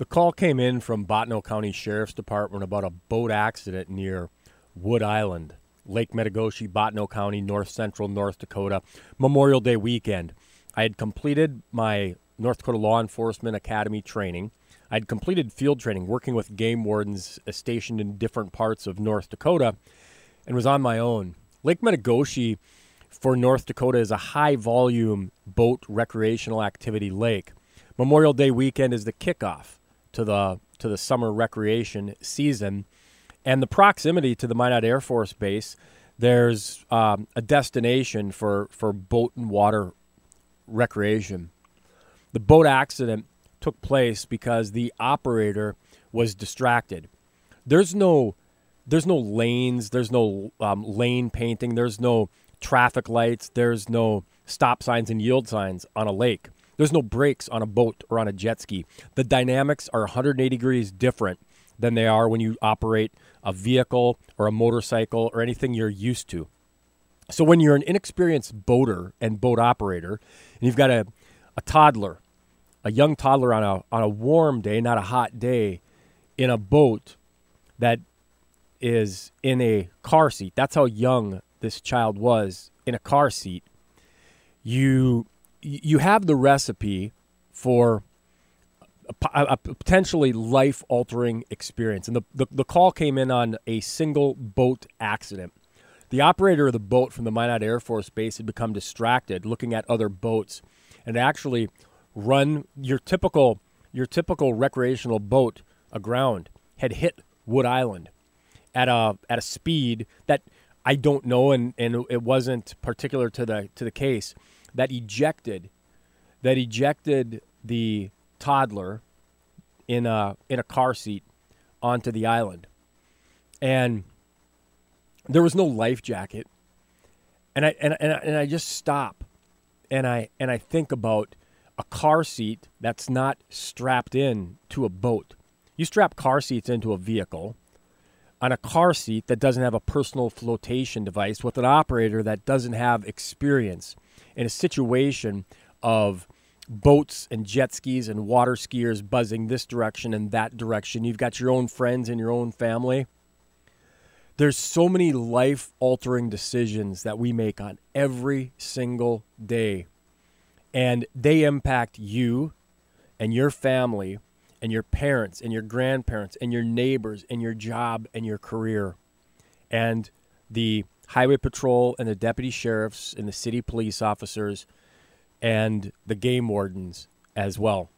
The call came in from Bottineau County Sheriff's Department about a boat accident near Wood Island, Lake Metigoshe, Bottineau County, north central North Dakota, Memorial Day weekend. I had completed my North Dakota Law Enforcement Academy training. I had completed field training working with game wardens stationed in different parts of North Dakota and was on my own. Lake Metigoshe for North Dakota is a high volume boat recreational activity lake. Memorial Day weekend is the kickoff to the to the summer recreation season, and the proximity to the Minot Air Force Base. There's um, a destination for for boat and water recreation. The boat accident took place because the operator was distracted. There's no there's no lanes, there's no um, lane painting, there's no traffic lights, there's no stop signs and yield signs on a lake. There's no brakes on a boat or on a jet ski. The dynamics are 180 degrees different than they are when you operate a vehicle or a motorcycle or anything you're used to. So when you're an inexperienced boater and boat operator, and you've got a, a toddler, a young toddler on a on a warm day, not a hot day, in a boat that is in a car seat. That's how young this child was in a car seat. You you have the recipe for a, potentially life altering experience. And the, the, the, call came in on a single boat accident. The operator of the boat from the Minot Air Force Base had become distracted looking at other boats and actually run your typical your typical recreational boat aground had hit Wood Island at a at a speed that I don't know and, and it wasn't particular to the to the case that ejected that ejected the toddler in a in a car seat onto the island. And there was no life jacket. And I and, and, and I just stop and I and I think about a car seat that's not strapped in to a boat. You strap car seats into a vehicle on a car seat that doesn't have a personal flotation device with an operator that doesn't have experience in a situation of boats and jet skis and water skiers buzzing this direction and that direction. You've got your own friends and your own family. There's so many life altering decisions that we make on every single day. And they impact you and your family and your parents and your grandparents and your neighbors and your job and your career. And the highway patrol and the deputy sheriffs and the city police officers and the game wardens as well.